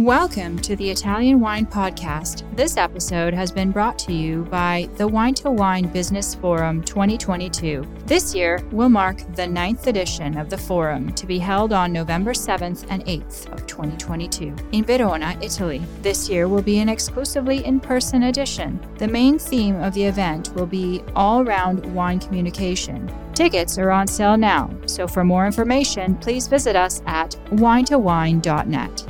Welcome to the Italian Wine Podcast. This episode has been brought to you by the Wine to Wine Business Forum 2022. This year will mark the ninth edition of the forum to be held on November 7th and 8th of 2022 in Verona, Italy. This year will be an exclusively in person edition. The main theme of the event will be all round wine communication. Tickets are on sale now, so for more information, please visit us at winetowine.net.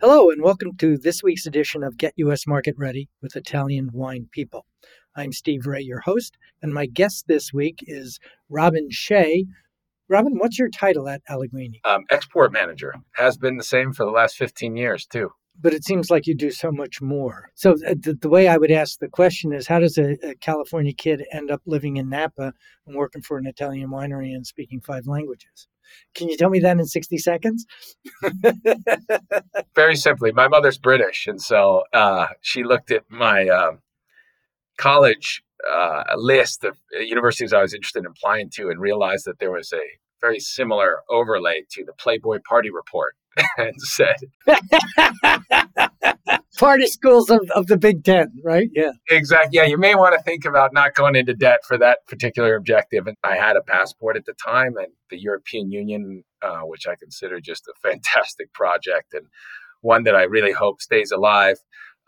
Hello, and welcome to this week's edition of Get U.S. Market Ready with Italian Wine People. I'm Steve Raye, your host, and my guest this week is Robin Shea. Robin, what's your title at Allegrini? Um, export manager has been the same for the last 15 years, too. But it seems like you do so much more. So, uh, the, the way I would ask the question is how does a, a California kid end up living in Napa and working for an Italian winery and speaking five languages? Can you tell me that in 60 seconds? Very simply, my mother's British. And so uh, she looked at my uh, college uh, list of universities I was interested in applying to and realized that there was a very similar overlay to the Playboy Party Report and said, Party schools of, of the Big Ten, right? Yeah. Exactly. Yeah, you may want to think about not going into debt for that particular objective. And I had a passport at the time, and the European Union, uh, which I consider just a fantastic project and one that I really hope stays alive.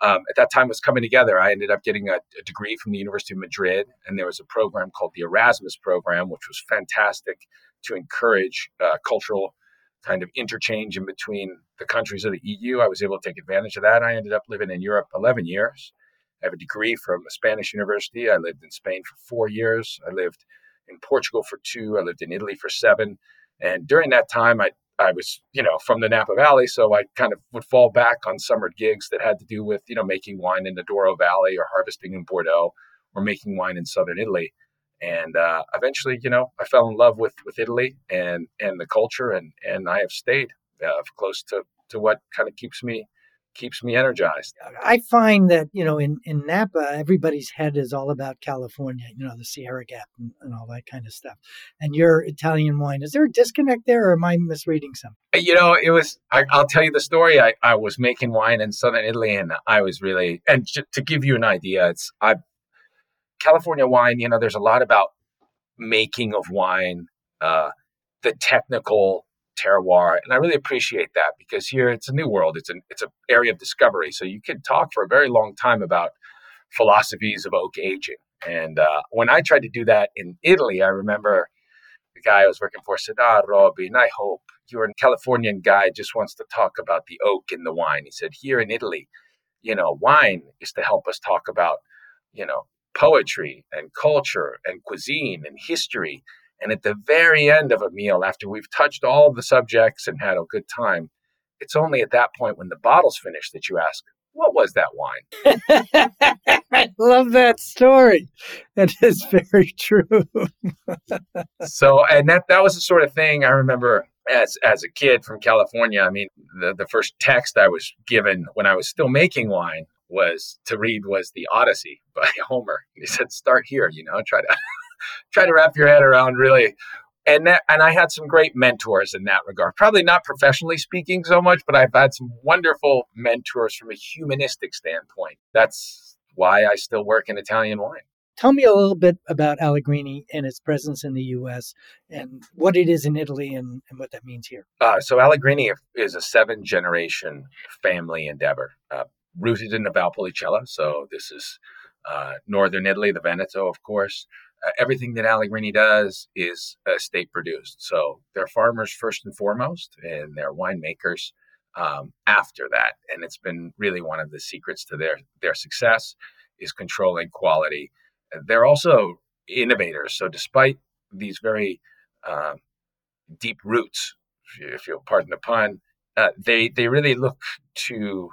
Um, at that time was coming together. I ended up getting a, a, degree from the University of Madrid, and there was a program called the Erasmus program, which was fantastic to encourage uh, cultural kind of interchange in between the countries of the EU. I was able to take advantage of that. I ended up living in Europe 11 years. I have a degree from a Spanish university. I lived in Spain for four years. I lived in Portugal for two. I lived in Italy for seven. And during that time, I I was, you know, from the Napa Valley, so I kind of would fall back on summer gigs that had to do with, you know, making wine in the Douro Valley or harvesting in Bordeaux or making wine in southern Italy and uh, eventually, you know, I fell in love with with Italy and and the culture, and and I have stayed uh, close to to what kind of keeps me keeps me energized. I find that you know in in Napa, everybody's head is all about California, you know, the Sierra Gap and, and all that kind of stuff. And your Italian wine, is there a disconnect there, or am I misreading something? Uh, you know, it was. I, will tell you the story. I I was making wine in southern Italy, and I was really and to give you an idea, it's I California wine, you know, there's a lot about making of wine, uh, the technical terroir, and I really appreciate that because here it's a new world. It's an it's an area of discovery, so you can talk for a very long time about philosophies of oak aging. And uh, when I tried to do that in Italy, I remember the guy I was working for said, "Ah, Robin, I hope you're a Californian guy just wants to talk about the oak in the wine." He said, "Here in Italy, you know, wine is to help us talk about, you know, poetry and culture and cuisine and history. And at the very end of a meal, after we've touched all the subjects and had a good time, it's only at that point when the bottle's finished that you ask, what was that wine? I love that story. That is very true. so, and that that was the sort of thing I remember as as a kid from California. I mean, the the first text I was given when I was still making wine was to read was the Odyssey by Homer. He said, start here, you know, try to try to wrap your head around really. And that, and I had some great mentors in that regard. Probably not professionally speaking so much, but I've had some wonderful mentors from a humanistic standpoint. That's why I still work in Italian wine. Tell me a little bit about Allegrini and its presence in the U.S. and what it is in Italy and, and what that means here. Uh, so Allegrini is a seven generation family endeavor. Uh, rooted in the Valpolicella. So this is uh, northern Italy, the Veneto, of course. uh, everything that Allegrini does is uh, state produced. So they're farmers first and foremost, and they're winemakers um, after that. And it's been really one of the secrets to their their success is controlling quality. They're also innovators. So despite these very uh, deep roots, if you'll pardon the pun, uh, they they really look to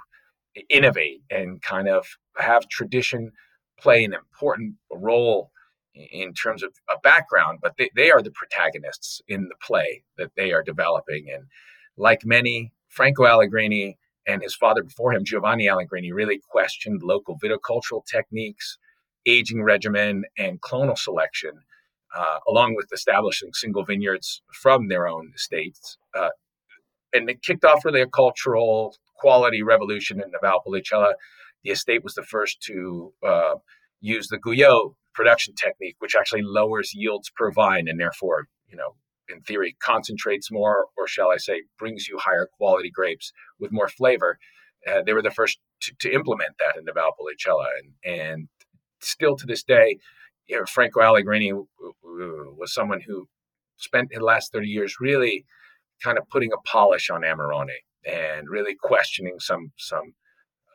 innovate and kind of have tradition play an important role in terms of a background, but they, they are the protagonists in the play that they are developing. And like many, Franco Allegrini and his father before him, Giovanni Allegrini, really questioned local viticultural techniques, aging regimen, and clonal selection, uh, along with establishing single vineyards from their own estates. Uh, and it kicked off really a cultural quality revolution in the Valpolicella. The estate was the first to uh, use the Guyot production technique, which actually lowers yields per vine and therefore, you know, in theory, concentrates more, or shall I say, brings you higher quality grapes with more flavor. Uh, they were the first to, to, implement that in the Valpolicella. And, and still to this day, you know, Franco Allegrini was someone who spent the last 30 years really kind of putting a polish on Amarone and really questioning some some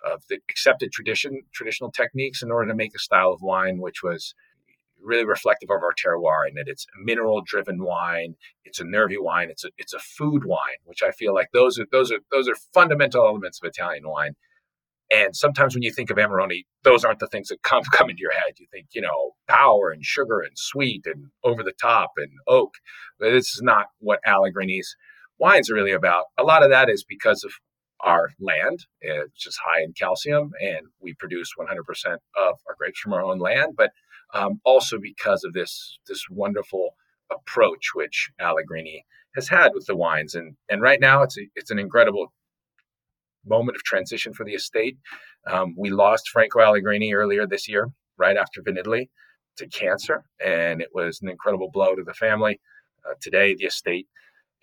of the accepted tradition traditional techniques in order to make a style of wine which was really reflective of our terroir in that it's a mineral driven wine it's a nervy wine it's a it's a food wine which i feel like those are those are those are fundamental elements of italian wine. And sometimes when you think of amarone those aren't the things that come come into your head. You think you know power and sugar and sweet and over the top and oak but this is not what allegrinis wines are really about a lot of that is because of our land, which is high in calcium, and we produce 100% of our grapes from our own land, but um, also because of this this wonderful approach which Allegrini has had with the wines, and and right now it's a, it's an incredible moment of transition for the estate. Um, we lost Franco Allegrini earlier this year, right after Vinitaly, to cancer, and it was an incredible blow to the family. Uh, today, the estate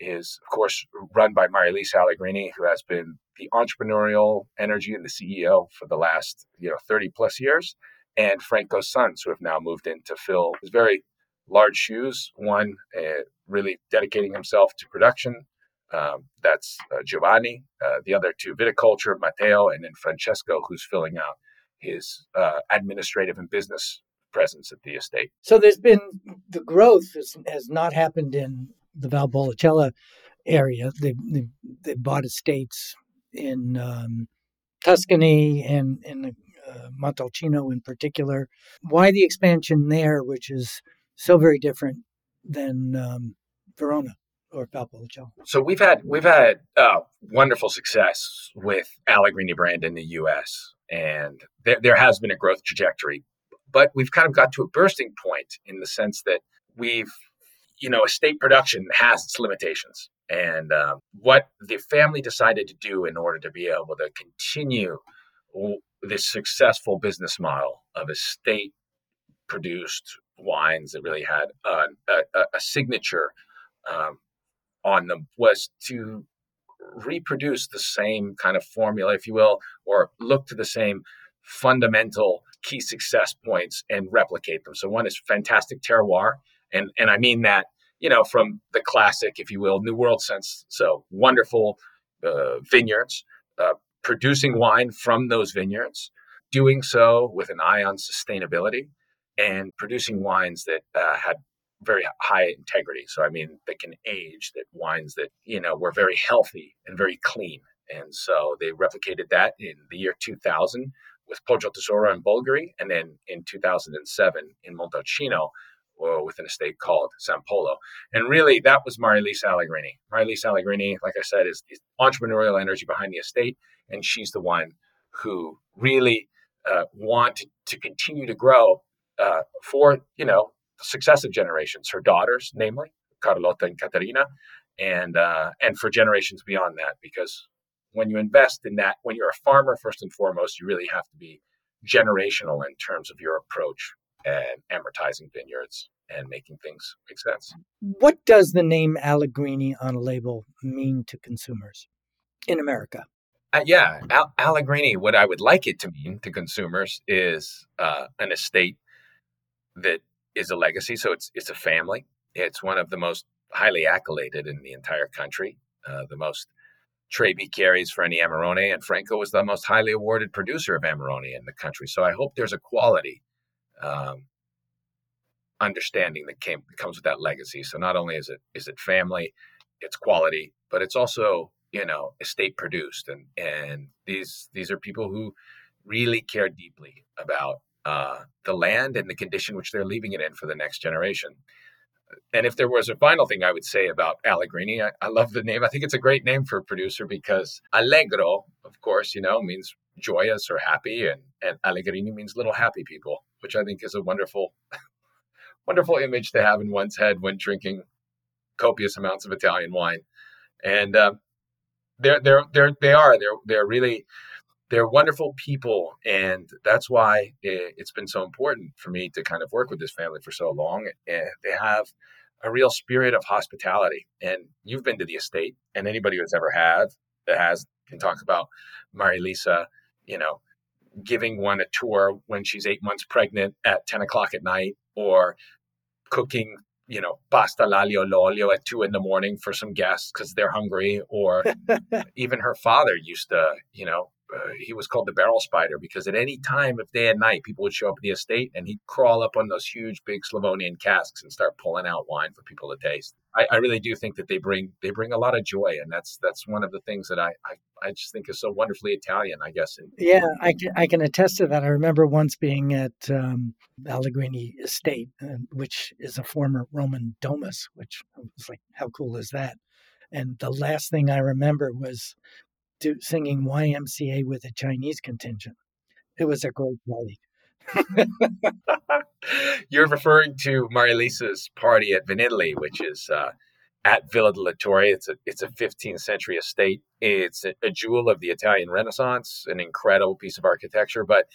is, of course, run by Marilisa Allegrini, who has been the entrepreneurial energy and the CEO for the last, you know, 30 plus years, and Franco's sons, who have now moved in to fill his very large shoes. One uh, really dedicating himself to production. Um, that's uh, Giovanni. Uh, the other two, viticulture, Matteo, and then Francesco, who's filling out his uh, administrative and business presence at the estate. So there's been the growth has, has not happened in the Valpolicella area. They, they, they bought estates in um, Tuscany and in uh, Montalcino in particular. Why the expansion there, which is so very different than um, Verona or Valpolicella? So we've had we've had uh, wonderful success with Allegrini brand in the U.S. and there, there has been a growth trajectory, but we've kind of got to a bursting point in the sense that we've you know, estate production has its limitations. And um, what the family decided to do in order to be able to continue this successful business model of estate produced wines that really had a, a, a signature um, on them was to reproduce the same kind of formula, if you will, or look to the same fundamental key success points and replicate them. So one is fantastic terroir, and and I mean that you know from the classic, if you will, New World sense. So wonderful uh, vineyards, uh, producing wine from those vineyards, doing so with an eye on sustainability, and producing wines that uh, had very high integrity. So I mean, that can age. That wines that you know were very healthy and very clean. And so they replicated that in the year 2000 with Poggio Tesoro in Bolgheri, and then in 2007 in Montalcino uh, with an estate called San Polo. And really, that was Marilisa Allegrini. Marilisa Allegrini, like I said, is the entrepreneurial energy behind the estate, and she's the one who really uh, wanted to continue to grow uh, for you know successive generations, her daughters, namely Carlotta and Caterina, and uh, and for generations beyond that, because when you invest in that, when you're a farmer first and foremost, you really have to be generational in terms of your approach and amortizing vineyards and making things make sense. What does the name Allegrini on a label mean to consumers in America? Uh, yeah, Al- Allegrini, what I would like it to mean to consumers is uh, an estate that is a legacy. So it's it's a family. It's one of the most highly accoladed in the entire country. Uh, the most Tre Bicchieri for any Amarone, and Franco was the most highly awarded producer of Amarone in the country. So I hope there's a quality um, understanding that came that comes with that legacy. So not only is it is it family, it's quality, but it's also you know estate produced, and and these these are people who really care deeply about uh, the land and the condition which they're leaving it in for the next generation. And if there was a final thing I would say about Allegrini, I, I love the name. I think it's a great name for a producer because Allegro, of course, you know, means joyous or happy, and, and Allegrini means little happy people, which I think is a wonderful, wonderful image to have in one's head when drinking copious amounts of Italian wine. And uh, they're they're they're they are they're they're really they're wonderful people and that's why it's been so important for me to kind of work with this family for so long and they have a real spirit of hospitality and you've been to the estate and anybody who's ever had that has can talk about Lisa, you know giving one a tour when she's eight months pregnant at 10 o'clock at night or cooking you know, pasta l'aglio l'olio at two in the morning for some guests because they're hungry. Or even her father used to, you know, uh, he was called the barrel spider because at any time of day and night, people would show up at the estate and he'd crawl up on those huge, big Slavonian casks and start pulling out wine for people to taste. I, I really do think that they bring they bring a lot of joy, and that's that's one of the things that I I, I just think is so wonderfully Italian. I guess. Yeah, I can I can attest to that. I remember once being at um, Allegrini Estate, uh, which is a former Roman domus, which was like, how cool is that? And the last thing I remember was do, singing YMCA with a Chinese contingent. It was a great party. You're referring to Lisa's party at Vinitaly, which is uh, at Villa della Torre. It's a it's a 15th century estate. It's a, a, jewel of the Italian Renaissance, an incredible piece of architecture. But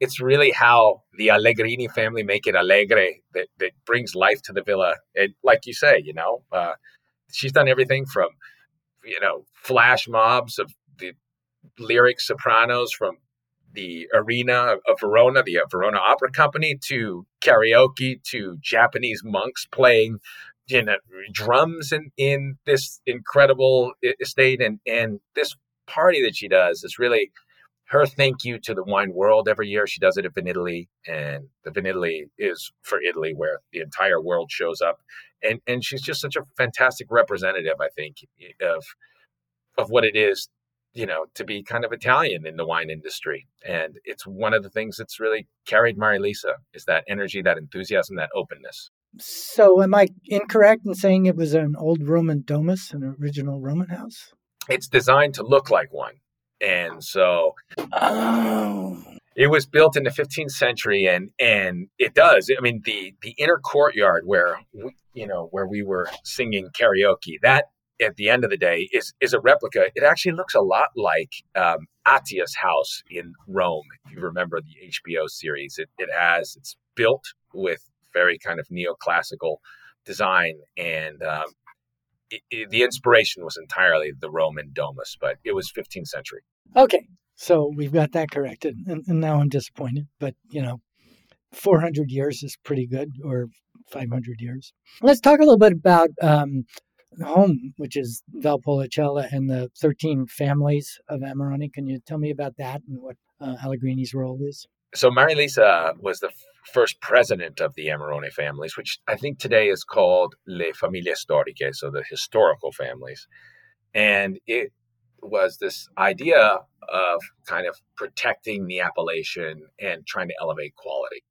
it's really how the Allegrini family make it allegre that, that brings life to the villa. And like you say, you know, uh, she's done everything from you know flash mobs of lyric sopranos from the arena of Verona, the uh, Verona Opera Company, to karaoke, to Japanese monks playing you know, drums in, in this incredible estate. And, and this party that she does is really her thank you to the wine world every year. She does it at Vinitaly, and the Vinitaly is for Italy, where the entire world shows up. And, and she's just such a fantastic representative, I think, of, of what it is you know, to be kind of Italian in the wine industry. And it's one of the things that's really carried Lisa is that energy, that enthusiasm, that openness. So am I incorrect in saying it was an old Roman domus, an original Roman house? It's designed to look like one. And so oh. it was built in the 15th century and and it does. I mean the the inner courtyard where we, you know where we were singing karaoke, that at the end of the day is is a replica. It actually looks a lot like um, Atia's house in Rome. If you remember the HBO series, it, it has it's built with very kind of neoclassical design, and um, it, it, the inspiration was entirely the Roman domus, but it was 15th century. Okay, so we've got that corrected, and, and now I'm disappointed, but you know, 400 years is pretty good, or 500 years. Let's talk a little bit about um, home, which is Valpolicella and the 13 families of Amarone. Can you tell me about that and what uh, Allegrini's role is? So Lisa was the first president of the Amarone families, which I think today is called Le Famiglie Storiche, so the historical families. And it was this idea of kind of protecting the appellation and trying to elevate quality.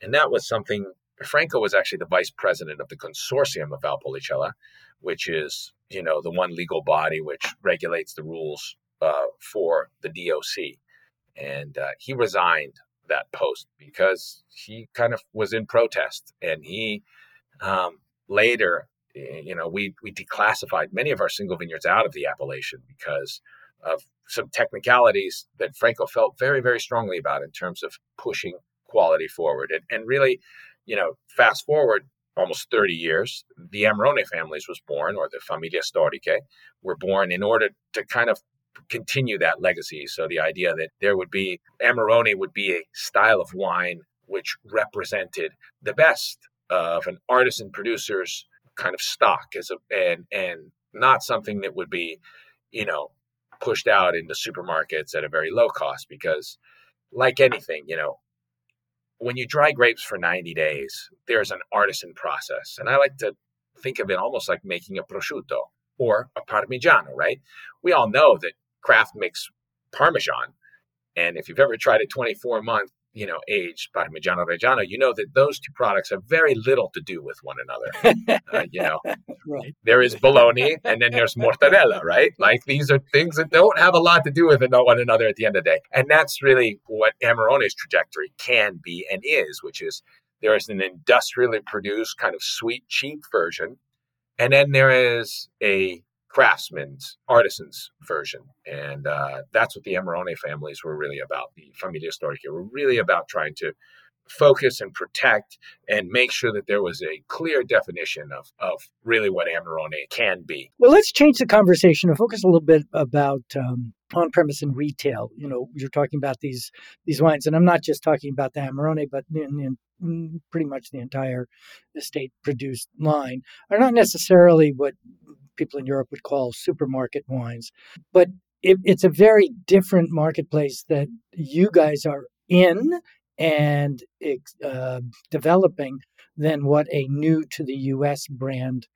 And that was something Franco was actually the vice president of the consortium of Valpolicella, which is you know the one legal body which regulates the rules uh, for the DOC, and uh, he resigned that post because he kind of was in protest, and he um, later, you know, we we declassified many of our single vineyards out of the appellation because of some technicalities that Franco felt very very strongly about in terms of pushing quality forward, and and really, you know, fast forward almost 30 years, the Amarone families was born, or the Famiglia Storiche were born in order to kind of continue that legacy. So the idea that there would be Amarone would be a style of wine which represented the best of an artisan producer's kind of stock as a and and not something that would be, you know, pushed out into supermarkets at a very low cost because like anything, you know, when you dry grapes for 90 days, there's an artisan process. And I like to think of it almost like making a prosciutto or a parmigiano, right? We all know that Kraft makes parmesan. And if you've ever tried a 24 month you know, aged Parmigiano Reggiano, you know that those two products have very little to do with one another. uh, you know, right. there is bologna and then there's mortadella, right? Like these are things that don't have a lot to do with one another at the end of the day. And that's really what Amarone's trajectory can be and is, which is there is an industrially produced kind of sweet, cheap version. And then there is a craftsman's, artisans version. And uh, that's what the Amarone families were really about. The Familia Storica were really about trying to focus and protect and make sure that there was a clear definition of, of really what Amarone can be. Well, let's change the conversation and focus a little bit about um, on-premise and retail. You know, you're talking about these these wines, and I'm not just talking about the Amarone, but in, in pretty much the entire estate produced line are not necessarily what people in Europe would call supermarket wines. But it, it's a very different marketplace that you guys are in and uh, developing than what a new to the US brand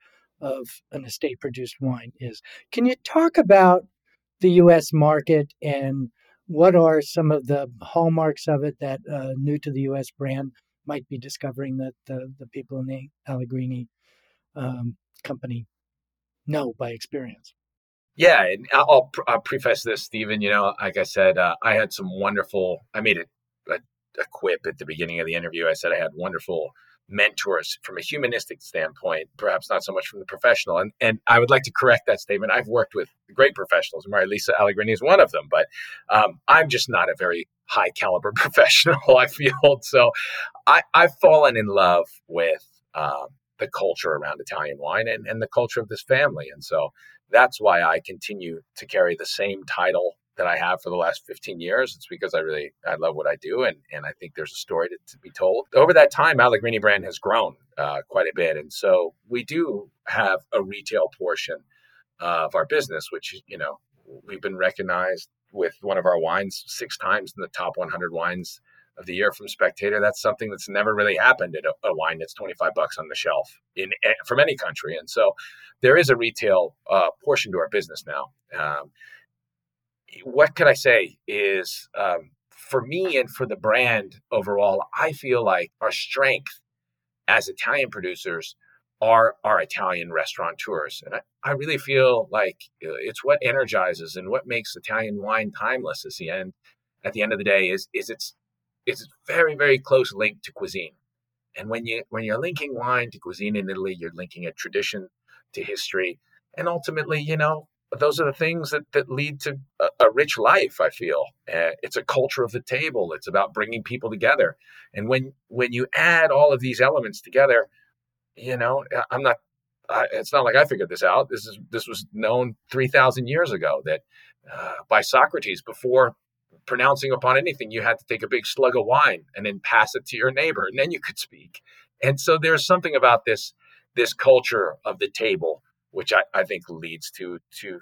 of an estate produced wine is. Can you talk about the US market and what are some of the hallmarks of it that uh, new to the US brand might be discovering that the, the people in the Allegrini um, company know by experience. Yeah, and I'll, I'll preface this, Stephen. You know, like I said, uh, I had some wonderful. I made a, a, a quip at the beginning of the interview. I said I had wonderful mentors from a humanistic standpoint, perhaps not so much from the professional. And and I would like to correct that statement. I've worked with great professionals. Marilisa Allegrini is one of them, but um, I'm just not a very high caliber professional. I feel so. I, I've fallen in love with um, the culture around Italian wine and, and the culture of this family. And so that's why I continue to carry the same title that I have for the last 15 years. It's because I really I love what I do, and and I think there's a story to, to be told. Over that time, Allegrini brand has grown uh, quite a bit, and so we do have a retail portion of our business, which you know we've been recognized with one of our wines six times in the top 100 wines of the year from Spectator. That's something that's never really happened at a, a wine that's 25 bucks on the shelf in eh, from any country. And so there is a retail uh, portion to our business now. Um, what could I say is um, for me and for the brand overall, I feel like our strength as Italian producers are our Italian restaurateurs. And I, I really feel like it's what energizes and what makes Italian wine timeless at the end at the end of the day is is it's it's very, very close link to cuisine. And when you when you're linking wine to cuisine in Italy, you're linking a tradition to history, and ultimately, you know, those are the things that, that lead to a, a rich life. I feel uh, it's a culture of the table. It's about bringing people together, and when when you add all of these elements together, you know, I'm not. Uh, it's not like I figured this out. This is this was known three thousand years ago that uh, by Socrates before pronouncing upon anything, you had to take a big slug of wine and then pass it to your neighbor, and then you could speak. And so there's something about this this culture of the table, which I, I think leads to to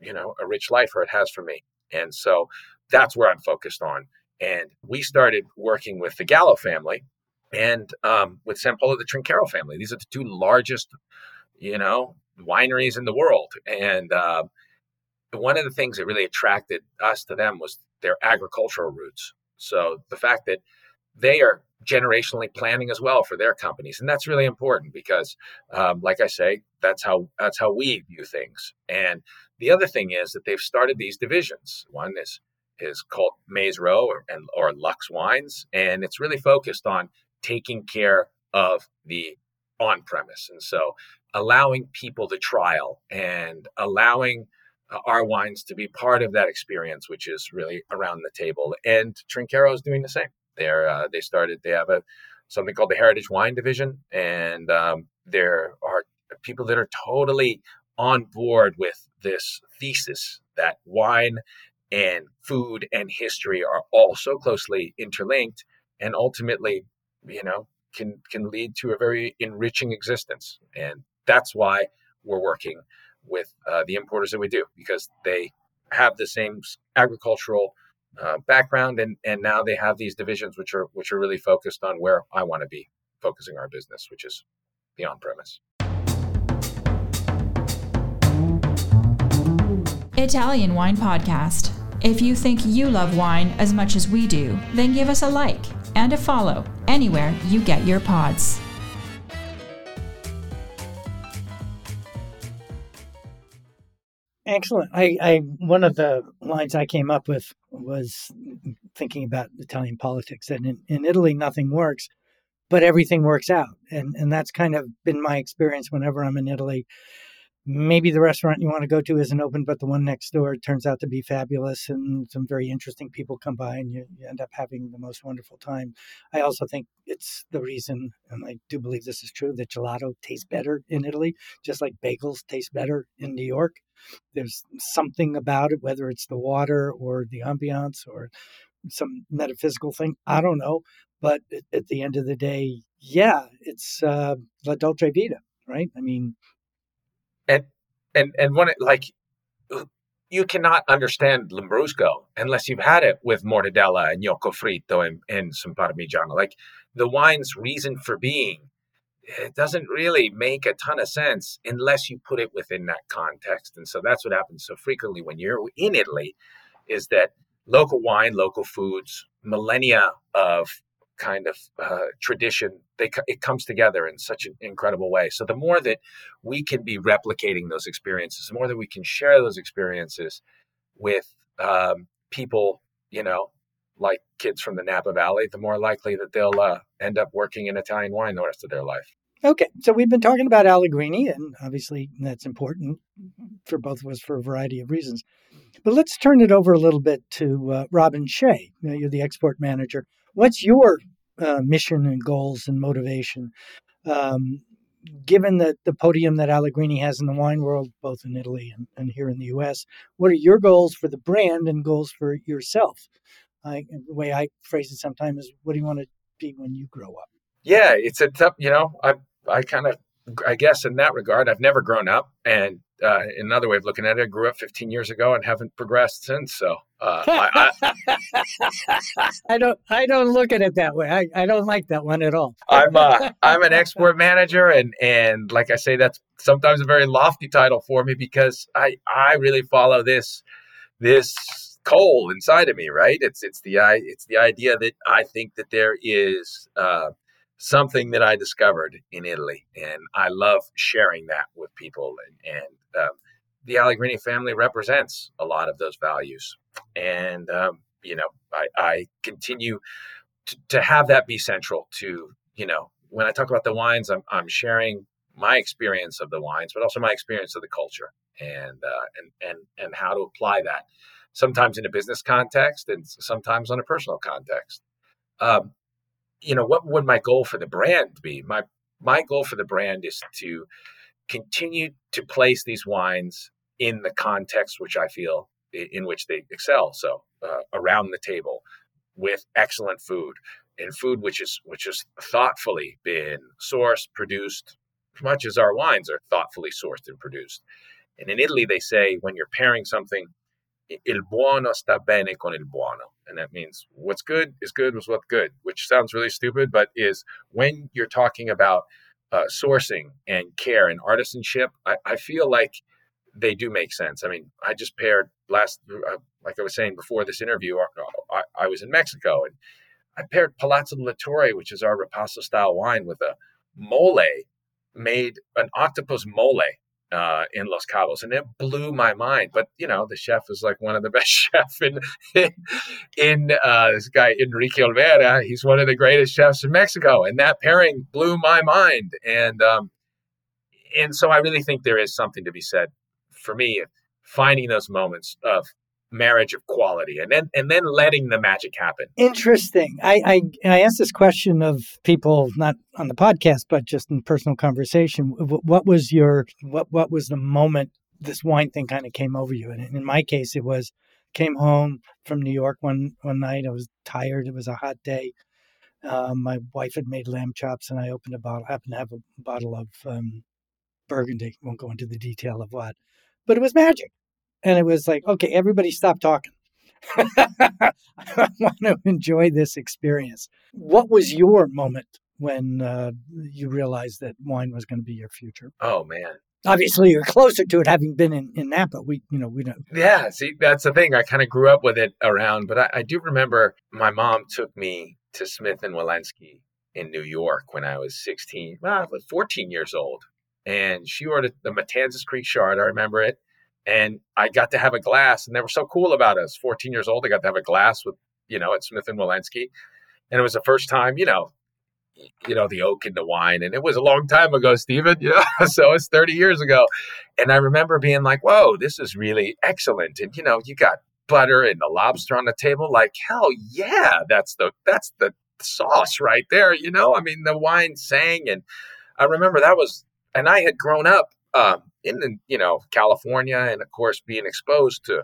you know a rich life, or it has for me. And so that's where I'm focused on. And we started working with the Gallo family and um, with San Polo the Trinchero family. These are the two largest, you know, wineries in the world. And uh, one of the things that really attracted us to them was their agricultural roots. So the fact that they are generationally planning as well for their companies, and that's really important because, um, like I say, that's how that's how we view things. And the other thing is that they've started these divisions. One is is called Maze Row or, and, or Lux Wines, and it's really focused on taking care of the on premise, and so allowing people to trial and allowing our wines to be part of that experience, which is really around the table. And Trinchero is doing the same. They're uh, they started they have a something called the Heritage Wine Division, and um, there are people that are totally on board with this thesis that wine and food and history are all so closely interlinked, and ultimately, you know, can can lead to a very enriching existence. And that's why we're working with uh, the importers that we do because they have the same agricultural uh, background and and now they have these divisions which are which are really focused on where I want to be focusing our business, which is the on premise. Italian Wine Podcast. If you think you love wine as much as we do, then give us a like and a follow anywhere you get your pods. Excellent. I, I one of the lines I came up with was thinking about Italian politics, and in, in Italy nothing works, but everything works out, and and that's kind of been my experience whenever I'm in Italy maybe the restaurant you want to go to isn't open, but the one next door turns out to be fabulous, and some very interesting people come by, and you, you, end up having the most wonderful time. I also think it's the reason, and I do believe this is true, that gelato tastes better in Italy, just like bagels taste better in New York. There's something about it, whether it's the water or the ambiance or some metaphysical thing. I don't know. But at the end of the day, yeah, it's uh, la dolce vita, right? I mean, and and and it like you cannot understand Lambrusco unless you've had it with mortadella and gnocco fritto and, and some parmigiano. Like the wine's reason for being, it doesn't really make a ton of sense unless you put it within that context. And so that's what happens so frequently when you're in Italy, is that local wine, local foods, millennia of kind of uh, tradition they it comes together in such an incredible way so the more that we can be replicating those experiences the more that we can share those experiences with um, people you know like kids from the napa valley the more likely that they'll uh, end up working in italian wine the rest of their life okay so we've been talking about allegrini and obviously that's important for both of us for a variety of reasons but let's turn it over a little bit to uh, robin shea you know, you're the export manager what's your uh, mission and goals and motivation. Um, given the, the podium that Allegrini has in the wine world, both in Italy and, and here in the US, what are your goals for the brand and goals for yourself? I, the way I phrase it sometimes is, what do you want to be when you grow up? Yeah, it's a tough, you know, I, I kind of, I guess in that regard, I've never grown up. And uh, another way of looking at it, I grew up 15 years ago and haven't progressed since. So uh, I, I, I, don't I don't look at it that way. I, I don't like that one at all. I'm uh, I'm an export manager, and and like I say, that's sometimes a very lofty title for me because I I really follow this this coal inside of me. Right? It's it's the I it's the idea that I think that there is. Uh, something that I discovered in Italy, and I love sharing that with people. And, and um, the Allegrini family represents a lot of those values, and um, you know, I, I continue to, to, have that be central to you know when I talk about the wines, I'm, I'm sharing my experience of the wines, but also my experience of the culture and uh, and and and how to apply that. Sometimes in a business context, and sometimes on a personal context. Um, you know, what would my goal for the brand be? My my goal for the brand is to continue to place these wines in the context which I feel in which they excel. So uh, around the table with excellent food and food which is which is thoughtfully been sourced, produced, as much as our wines are thoughtfully sourced and produced. And in Italy, they say when you're pairing something il buono sta bene con il buono. And that means what's good is good with what's good, which sounds really stupid, but is when you're talking about uh, sourcing and care and artisanship, I, I, feel like they do make sense. I mean, I just paired last, uh, like I was saying before this interview, uh, I, I, was in Mexico and I paired Palazzo La Torre, which is our Ripasso style wine, with a mole made an octopus mole uh, in Los Cabos, and it blew my mind. But you know, the chef is like one of the best chefs in in, uh, this guy Enrique Olvera. He's one of the greatest chefs in Mexico, and that pairing blew my mind. And um, and so I really think there is something to be said for me finding those moments of marriage of quality and then and then letting the magic happen. Interesting. I, I i asked this question of people not on the podcast but just in personal conversation. What was your what what was the moment this wine thing kind of came over you? And in my case it was came home from new york one one night. I was tired. It was a hot day. Um, my wife had made lamb chops, and I opened a bottle. Happened to have a bottle of um, Burgundy. Won't go into the detail of what, but it was magic, and it was like, okay, everybody stop talking. I want to enjoy this experience. What was your moment when uh, you realized that wine was going to be your future? Oh man, obviously you're closer to it having been in, in Napa. We, you know, we don't. Yeah, see, that's the thing. I kind of grew up with it around, but I, I, do remember my mom took me to Smith and Wollensky in New York when I was 16, well, I was 14 years old. And she ordered the Matanzas Creek Chard. I remember it. And I got to have a glass, and they were so cool about us. 14 years old, I got to have a glass with, you know, at Smith and Wollensky. And it was the first time, you know, you know, the oak and the wine. And it was a long time ago, Stephen, you know, so it's 30 years ago. And I remember being like, whoa, this is really excellent. And, you know, you got butter and the lobster on the table. Like, hell yeah, that's the, that's the sauce right there. You know, I mean, the wine sang. And I remember that was, and I had grown up um, in, you know, California and of course being exposed to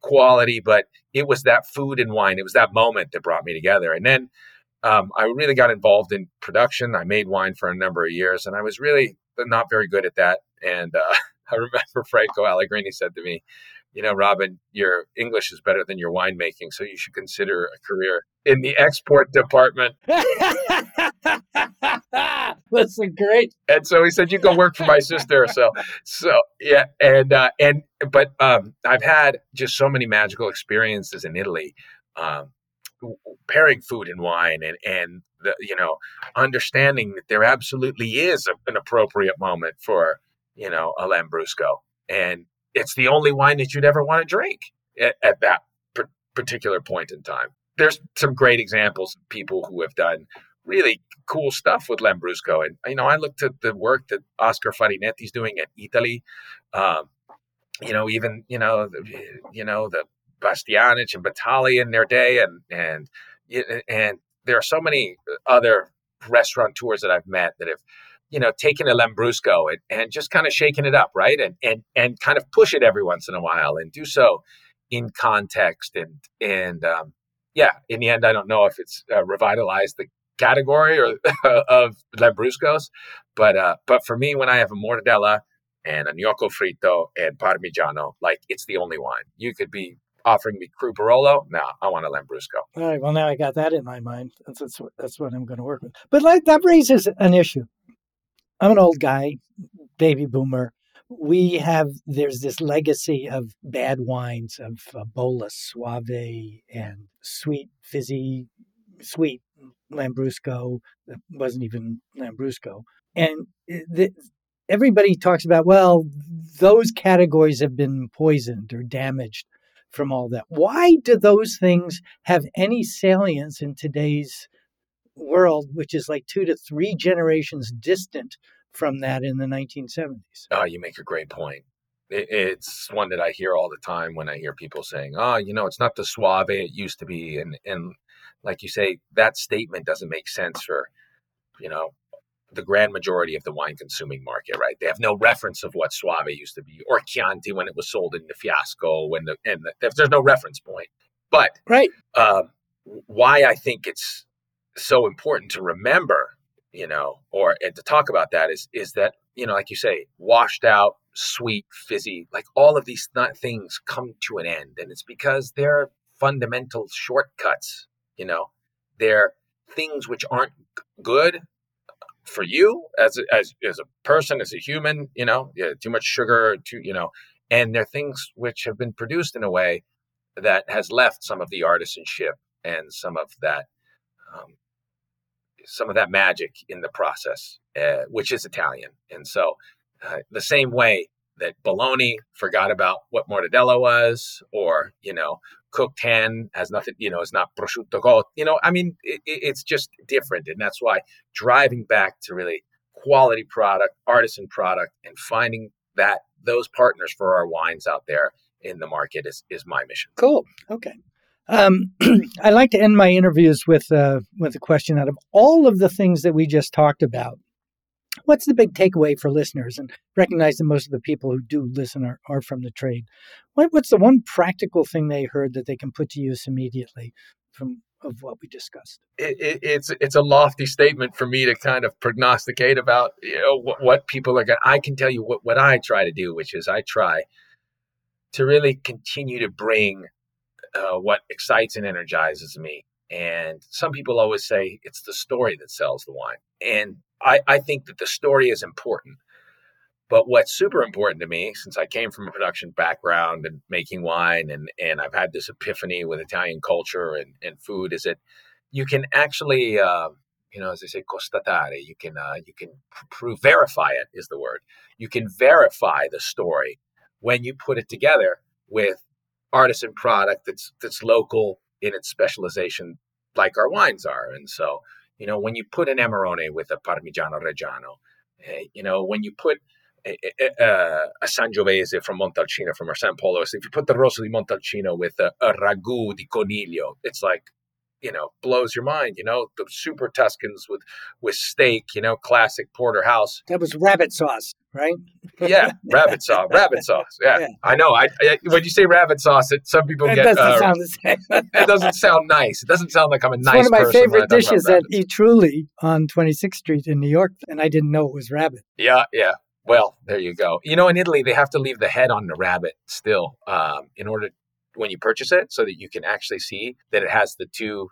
quality, but it was that food and wine. It was that moment that brought me together. And then, um, I really got involved in production. I made wine for a number of years, and I was really not very good at that. And uh, I remember Franco Allegrini said to me, "You know, Robin, your English is better than your winemaking, so you should consider a career in the export department." That's a great. And so he said, "You go work for my sister." So, so yeah, and uh, and but um, I've had just so many magical experiences in Italy. Um, pairing food and wine and and the, you know understanding that there absolutely is a, an appropriate moment for you know a lambrusco and it's the only wine that you'd ever want to drink at, at that per- particular point in time. There's some great examples of people who have done really cool stuff with lambrusco and you know i looked at the work that oscar farinetti's doing at Eataly um, you know even you know the, you know the Bastianich and Batali in their day, and and and there are so many other restaurateurs that I've met that have you know taking a Lambrusco and, and just kind of shaking it up, right, and and and kind of push it every once in a while and do so in context and and um, yeah, in the end, I don't know if it's uh, revitalized the category or of Lambruscos, but uh, but for me, when I have a mortadella and a gnocco fritto and parmigiano, like it's the only wine. You could be offering me Cru Barolo. No, I want a Lambrusco. All right. Well, now I got that in my mind. That's that's, that's what I'm going to work with. But like that raises an issue. I'm an old guy, baby boomer. We have there's this legacy of bad wines of uh, Soave, and sweet fizzy, sweet Lambrusco that wasn't even Lambrusco, and the, everybody talks about well those categories have been poisoned or damaged from all that. Why do those things have any salience in today's world, which is like two to three generations distant from that in the 1970s? Oh, you make a great point. It's one that I hear all the time when I hear people saying, "Oh, you know, it's not the Soave it used to be," and and like you say, that statement doesn't make sense for you know the grand majority of the wine consuming market, right? They have no reference of what Soave used to be or Chianti when it was sold in the Fiasco. When the and the, there's no reference point. But right, um, why I think it's so important to remember, you know, or and to talk about that is is that you know, like you say, washed out, sweet, fizzy, like all of these th- things come to an end, and it's because they're fundamental shortcuts. You know, they're things which aren't good for you as a, as as a person, as a human, you know, yeah, too much sugar, too, you know, and they're things which have been produced in a way that has left some of the artisanship and some of that um, some of that magic in the process, uh, which is Italian. And so, uh, the same way that bologna forgot about what mortadella was, or you know, cooked hen has nothing, you know, it's not prosciutto cotto. You know, I mean, it, it's just different. And that's why driving back to really quality product, artisan product, and finding that those partners for our wines out there in the market is, is my mission. Cool. Okay. Um, I like to end my interviews with uh, with a question out of all of the things that we just talked about what's the big takeaway for listeners? And recognize that most of the people who do listen are, are from the trade. What, what's the one practical thing they heard that they can put to use immediately from of what we discussed. It, it, it's it's a lofty statement for me to kind of prognosticate about you know what, what people are going. I can tell you what what I try to do, which is I try to really continue to bring uh, what excites and energizes me. And some people always say it's the story that sells the wine, and I, I think that the story is important. But what's super important to me, since I came from a production background and making wine, and, and I've had this epiphany with Italian culture and, and food, is that you can actually, uh, you know, as they say, constatare. You can uh, you can prove, verify it is the word. You can verify the story when you put it together with artisan product that's that's local in its specialization, like our wines are. And so, you know, when you put an Amarone with a Parmigiano Reggiano, eh, you know, when you put eh, eh, eh, uh, a a Sangiovese from Montalcino, from our San Polo. So if you put the Rosso di Montalcino with a, a ragu di coniglio, it's like, you know, blows your mind. You know, the super Tuscans with with steak. You know, classic porterhouse. That was rabbit sauce, right? yeah, rabbit sauce. Rabbit sauce. Yeah, yeah. I know. I, I, when you say rabbit sauce, it some people it get. Doesn't uh, sound the same. it doesn't sound nice. It doesn't sound like I'm a it's nice. One of my favorite dishes at Eataly on 26th Street in New York, and I didn't know it was rabbit. Yeah, yeah. Well, there you go. You know, in Italy, they have to leave the head on the rabbit still um, in order when you purchase it, so that you can actually see that it has the two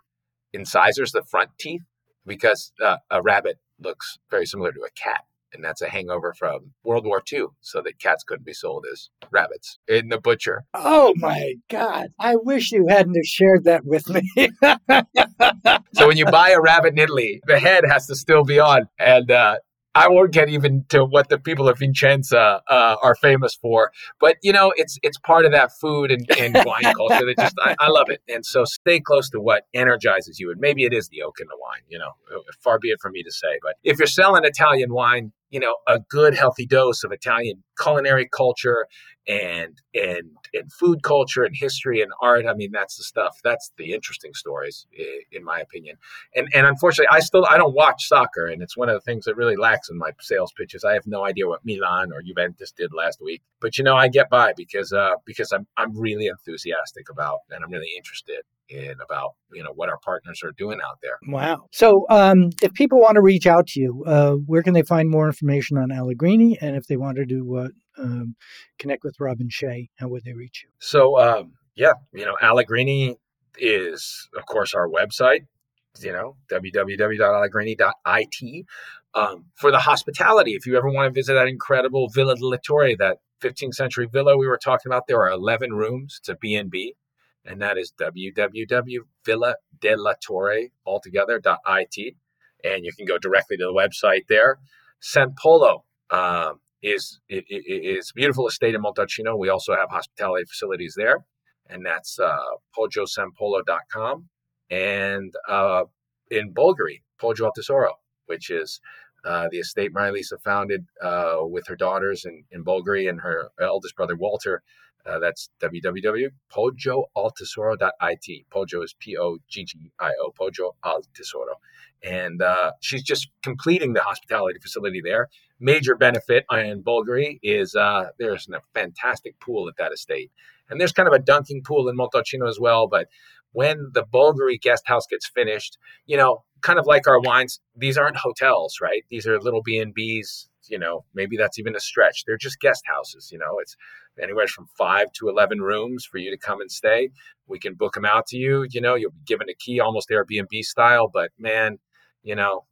incisors, the front teeth, because uh, a rabbit looks very similar to a cat. And that's a hangover from World War II, so that cats couldn't be sold as rabbits in the butcher. Oh my God. I wish you hadn't have shared that with me. so when you buy a rabbit in Italy, the head has to still be on. And uh, I won't get even to what the people of Vicenza uh, are famous for, but you know, it's it's part of that food and, and wine culture that just I, I, love it. And so, stay close to what energizes you, and maybe it is the oak in the wine. You know, far be it from me to say, but if you're selling Italian wine, you know, a good healthy dose of Italian culinary culture and and and food culture and history and art. I mean, that's the stuff. That's the interesting stories, in my opinion. And and unfortunately, I still I don't watch soccer, and it's one of the things that really lacks in my sales pitches. I have no idea what Milan or Juventus did last week, but you know, I get by because uh, because I'm I'm really enthusiastic about and I'm really interested in about you know what our partners are doing out there. Wow. So um, if people want to reach out to you, uh, where can they find more information on Allegrini? And if they wanted to uh, um, connect with Robin Shea, how would they reach you? So um, yeah, you know Allegrini is of course our website. You know www.allegrini.it. Um, for the hospitality, if you ever want to visit that incredible Villa della Torre, that 15th century villa we were talking about, there are 11 rooms. It's a B&B and that is www.villadellatorre.it. And you can go directly to the website there. San Polo um, is it, it, it's a beautiful estate in Montalcino. We also have hospitality facilities there, and that's uh, poggiosanpolo.com. And uh, in Bolgheri, Poggio al Tesoro, which is uh, the estate Marilisa founded uh, with her daughters in, in Bolgheri and her eldest brother Walter uh, that's www.poggioaltesoro.it. Poggio is P O G G I O, Poggio al Tesoro. And uh, she's just completing the hospitality facility there. Major benefit in Bolgheri is uh, there's a fantastic pool at that estate. And there's kind of a dunking pool in Montalcino as well. But when the Bolgheri guest house gets finished, you know, kind of like our wines, these aren't hotels, right? These are little B&Bs, you know, maybe that's even a stretch. They're just guest houses, you know. It's anywhere from five to 11 rooms for you to come and stay. We can book them out to you. You know, you'll be given a key almost Airbnb style. But man, you know,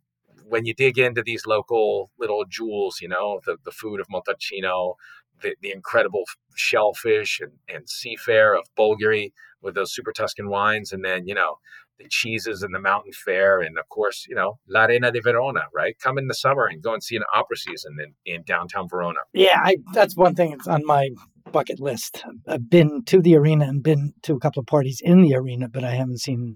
when you dig into these local little jewels, you know, the, the food of Montalcino, the, the incredible shellfish and, and seafare of Bolgheri with those super Tuscan wines, and then, you know, the cheeses and the mountain fair, and of course, you know, l'Arena di Verona, right? Come in the summer and go and see an opera season in, in downtown Verona. Yeah, I, that's one thing that's on my bucket list. I've been to the arena and been to a couple of parties in the arena, but I haven't seen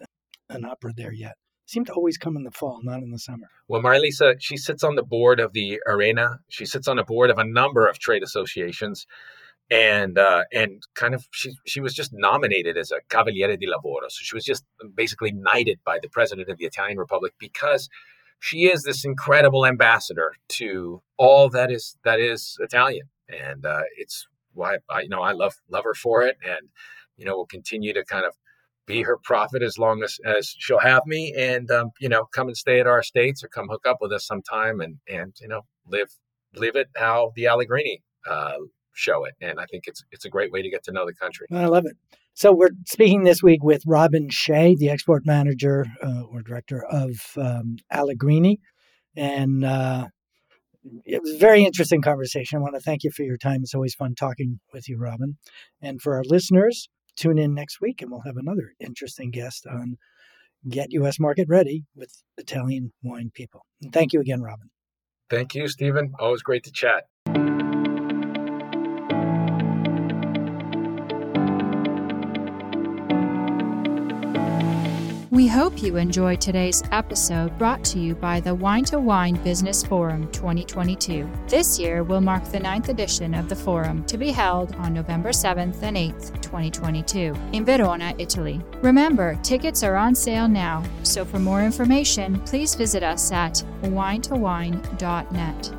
an opera there yet. Seem to always come in the fall, not in the summer. Well, Marilisa, she sits on the board of the arena. She sits on the board of a number of trade associations, and uh, and kind of she she was just nominated as a Cavaliere di Lavoro. So she was just basically knighted by the president of the Italian Republic because she is this incredible ambassador to all that is that is Italian, and uh, it's why I, you know I love love her for it, and you know we'll continue to kind of be her prophet as long as, as she'll have me and um, you know come and stay at our estates or come hook up with us sometime and and you know live live it how the Allegrini uh, show it and I think it's it's a great way to get to know the country. I love it. So we're speaking this week with Robin Shea, the export manager uh, or director of um, Allegrini, and uh, it was a very interesting conversation. I want to thank you for your time. It's always fun talking with you, Robin. And for our listeners, tune in next week and we'll have another interesting guest on Get U.S. Market Ready with Italian Wine People. And thank you again, Robin. Thank you, Stephen. Always great to chat. Hope you enjoyed today's episode brought to you by the Wine to Wine Business Forum 2022. This year will mark the ninth edition of the forum to be held on November 7th and 8th, 2022, in Verona, Italy. Remember, tickets are on sale now, so for more information, please visit us at winetowine.net.